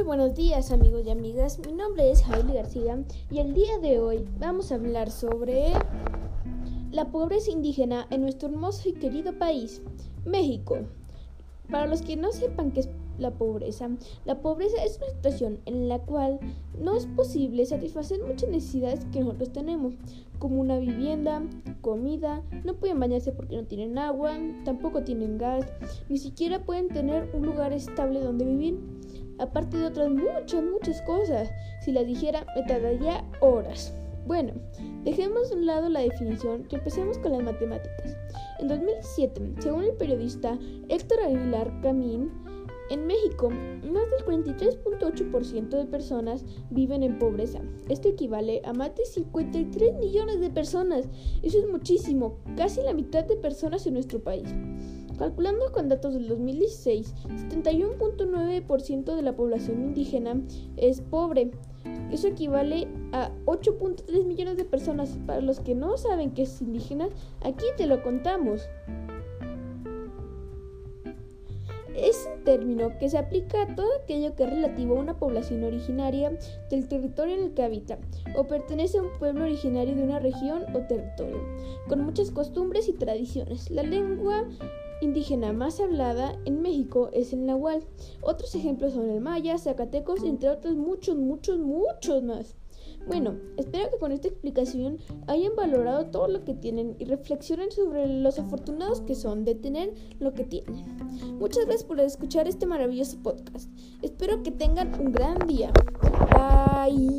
Muy buenos días amigos y amigas, mi nombre es Javier García y el día de hoy vamos a hablar sobre la pobreza indígena en nuestro hermoso y querido país, México. Para los que no sepan qué es la pobreza, la pobreza es una situación en la cual no es posible satisfacer muchas necesidades que nosotros tenemos, como una vivienda, comida, no pueden bañarse porque no tienen agua, tampoco tienen gas, ni siquiera pueden tener un lugar estable donde vivir aparte de otras muchas, muchas cosas. Si las dijera, me tardaría horas. Bueno, dejemos de un lado la definición y empecemos con las matemáticas. En 2007, según el periodista Héctor Aguilar Camín, en México, más del 43.8% de personas viven en pobreza. Esto equivale a más de 53 millones de personas. Eso es muchísimo, casi la mitad de personas en nuestro país. Calculando con datos del 2016, 71.9% de la población indígena es pobre. Eso equivale a 8.3 millones de personas. Para los que no saben qué es indígena, aquí te lo contamos. Es un término que se aplica a todo aquello que es relativo a una población originaria del territorio en el que habita o pertenece a un pueblo originario de una región o territorio, con muchas costumbres y tradiciones. La lengua indígena más hablada en México es el nahual. Otros ejemplos son el maya, zacatecos, entre otros muchos, muchos, muchos más. Bueno, espero que con esta explicación hayan valorado todo lo que tienen y reflexionen sobre los afortunados que son de tener lo que tienen. Muchas gracias por escuchar este maravilloso podcast. Espero que tengan un gran día. Bye.